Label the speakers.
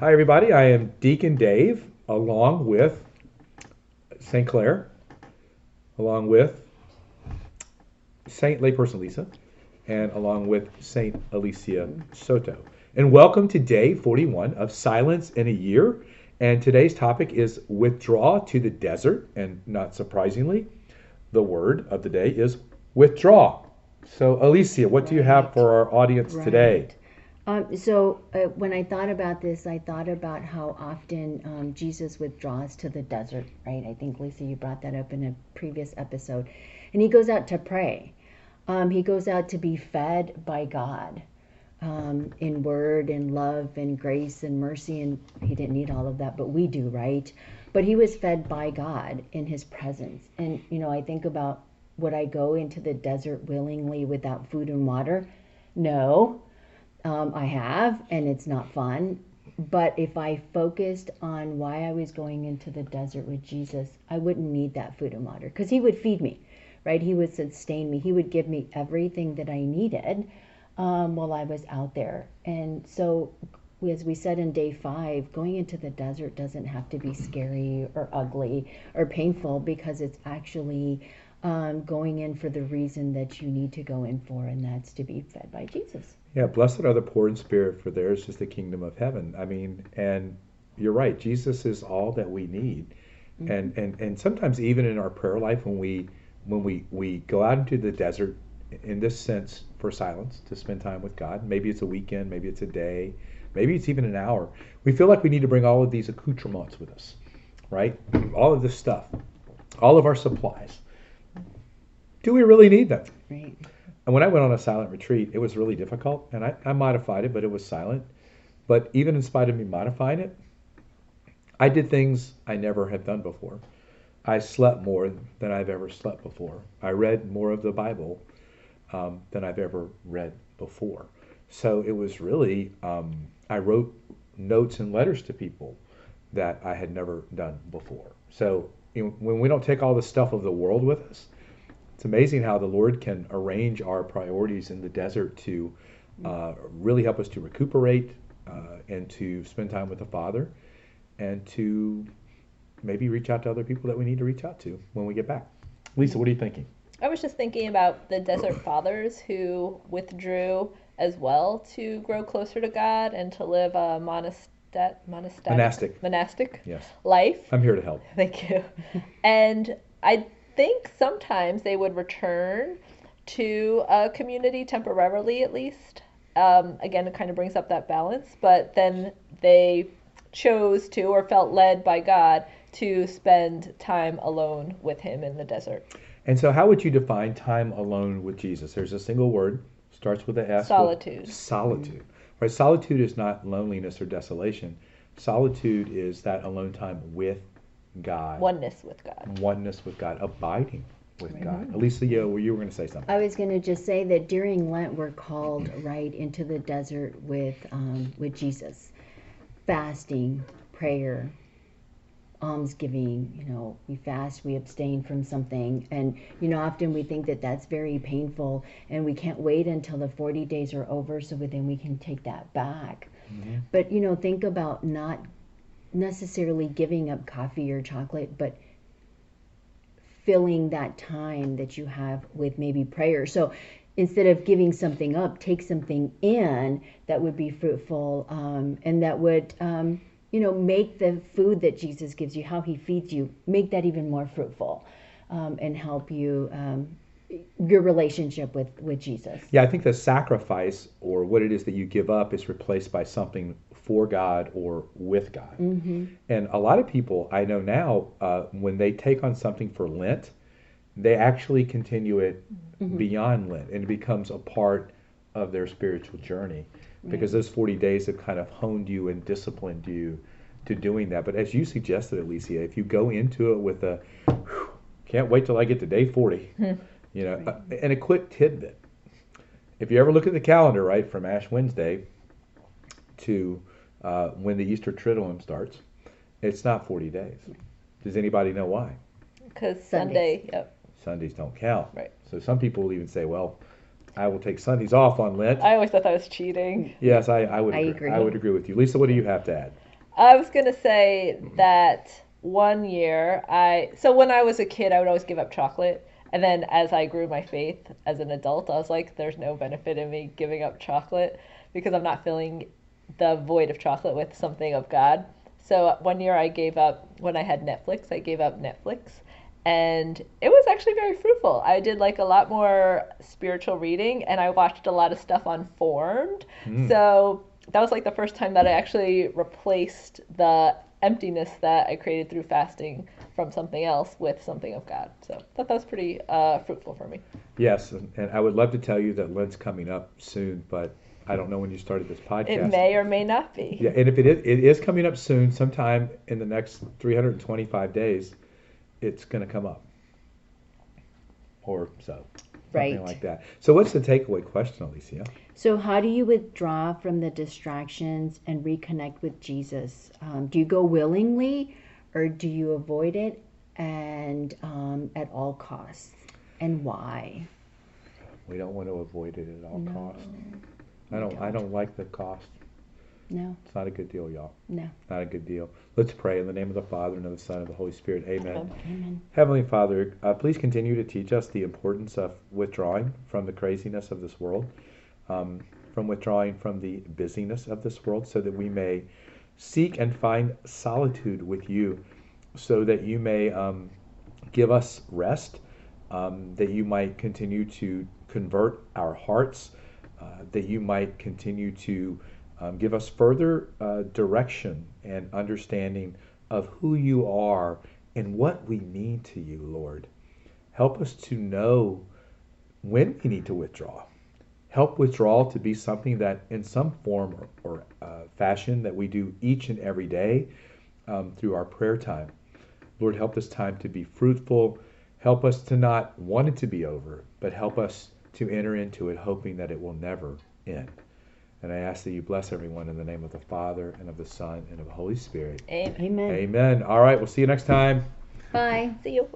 Speaker 1: Hi, everybody. I am Deacon Dave, along with St. Clair, along with Saint Layperson Lisa, and along with Saint Alicia Soto. And welcome to day 41 of Silence in a Year. And today's topic is withdraw to the desert. And not surprisingly, the word of the day is withdraw. So, Alicia, what do you have for our audience today?
Speaker 2: Um, so uh, when I thought about this, I thought about how often um, Jesus withdraws to the desert, right? I think Lisa, you brought that up in a previous episode, and he goes out to pray. Um, he goes out to be fed by God um, in word and love and grace and mercy, and he didn't need all of that, but we do, right? But he was fed by God in his presence, and you know, I think about would I go into the desert willingly without food and water? No um, I have, and it's not fun. But if I focused on why I was going into the desert with Jesus, I wouldn't need that food and water because He would feed me, right? He would sustain me. He would give me everything that I needed um, while I was out there. And so, as we said in day five, going into the desert doesn't have to be scary or ugly or painful because it's actually um, going in for the reason that you need to go in for, and that's to be fed by Jesus.
Speaker 1: Yeah, blessed are the poor in spirit, for theirs is the kingdom of heaven. I mean, and you're right. Jesus is all that we need, mm-hmm. and and and sometimes even in our prayer life, when we when we we go out into the desert, in this sense, for silence to spend time with God. Maybe it's a weekend, maybe it's a day, maybe it's even an hour. We feel like we need to bring all of these accoutrements with us, right? All of this stuff, all of our supplies. Do we really need them?
Speaker 2: Right.
Speaker 1: And when I went on a silent retreat, it was really difficult, and I, I modified it, but it was silent. But even in spite of me modifying it, I did things I never had done before. I slept more than I've ever slept before. I read more of the Bible um, than I've ever read before. So it was really, um, I wrote notes and letters to people that I had never done before. So you know, when we don't take all the stuff of the world with us, it's amazing how the Lord can arrange our priorities in the desert to uh, really help us to recuperate uh, and to spend time with the Father and to maybe reach out to other people that we need to reach out to when we get back. Lisa, what are you thinking?
Speaker 3: I was just thinking about the desert fathers who withdrew as well to grow closer to God and to live a monastic monastic
Speaker 1: monastic
Speaker 3: monastic
Speaker 1: yes.
Speaker 3: life.
Speaker 1: I'm here to help.
Speaker 3: Thank you. and I think sometimes they would return to a community temporarily at least. Um, again, it kind of brings up that balance, but then they chose to or felt led by God to spend time alone with Him in the desert.
Speaker 1: And so, how would you define time alone with Jesus? There's a single word, starts with a S.
Speaker 3: Solitude.
Speaker 1: Solitude. Right? Solitude is not loneliness or desolation. Solitude is that alone time with God.
Speaker 3: Oneness with God.
Speaker 1: Oneness with God. Abiding with mm-hmm. God. Alicia, you were going to say something.
Speaker 2: I was going to just say that during Lent we're called right into the desert with um, with Jesus, fasting, prayer, almsgiving. You know, we fast, we abstain from something, and you know, often we think that that's very painful, and we can't wait until the forty days are over so then we can take that back. Mm-hmm. But you know, think about not necessarily giving up coffee or chocolate, but filling that time that you have with maybe prayer. So instead of giving something up, take something in that would be fruitful um, and that would, um, you know, make the food that Jesus gives you, how he feeds you, make that even more fruitful um, and help you um, your relationship with with Jesus.
Speaker 1: Yeah, I think the sacrifice or what it is that you give up is replaced by something for God or with God. Mm-hmm. And a lot of people I know now, uh, when they take on something for Lent, they actually continue it mm-hmm. beyond Lent, and it becomes a part of their spiritual journey because those 40 days have kind of honed you and disciplined you to doing that. But as you suggested, Alicia, if you go into it with a, can't wait till I get to day 40, you know, uh, and a quick tidbit. If you ever look at the calendar, right, from Ash Wednesday to uh, when the Easter Triduum starts, it's not 40 days. Does anybody know why?
Speaker 3: Because Sunday, yep.
Speaker 1: Sundays don't count.
Speaker 3: Right.
Speaker 1: So some people will even say, well, I will take Sundays off on Lent.
Speaker 3: I always thought that was cheating.
Speaker 1: Yes, I, I would. I agree. agree. I would agree with you, Lisa. What do you have to add?
Speaker 3: I was gonna say that one year I so when I was a kid I would always give up chocolate and then as I grew my faith as an adult I was like there's no benefit in me giving up chocolate because I'm not filling the void of chocolate with something of God. So one year I gave up when I had Netflix I gave up Netflix and it was actually very fruitful. I did like a lot more spiritual reading and I watched a lot of stuff on Formed.
Speaker 1: Mm.
Speaker 3: So that was like the first time that I actually replaced the emptiness that I created through fasting from something else with something of God. So I thought that was pretty uh, fruitful for me.
Speaker 1: Yes, and, and I would love to tell you that Lent's coming up soon, but I don't know when you started this podcast.
Speaker 3: It may or may not be.
Speaker 1: Yeah, and if it is, it is coming up soon, sometime in the next 325 days, it's going to come up. Or so. Something
Speaker 2: Right.
Speaker 1: like that. So, what's the takeaway question, Alicia?
Speaker 2: So, how do you withdraw from the distractions and reconnect with Jesus? Um, do you go willingly or do you avoid it and um, at all costs? And why?
Speaker 1: We don't want to avoid it at all
Speaker 2: No,
Speaker 1: costs. I don't. I don't like the cost.
Speaker 2: No,
Speaker 1: It's not a good deal, y'all.
Speaker 2: no.
Speaker 1: Not a good deal. Let's pray in the name of the Father and of the Son and of the Holy Spirit.
Speaker 3: Amen.
Speaker 2: Amen.
Speaker 1: Heavenly Father, uh, please continue to teach us the importance of withdrawing from the craziness of this world, um, from withdrawing from the busyness of this world, so that we may seek and find solitude with you, so that you may um, give us rest, um, that you might continue to convert our hearts, uh, that you might continue to um, give us further uh, direction and understanding of who you are and what we mean to you, Lord. Help us to know when we need to withdraw. Help withdrawal to be something that, in some form or, or uh, fashion, that we do each and every day um, through our prayer time. Lord, help this time to be fruitful. Help us to not want it to be over, but help us to enter into it hoping that it will never end. And I ask that you bless everyone in the name of the Father, and of the Son, and of the Holy Spirit.
Speaker 3: Amen.
Speaker 2: Amen.
Speaker 1: Amen. All right, we'll see you next time.
Speaker 2: Bye.
Speaker 3: See you.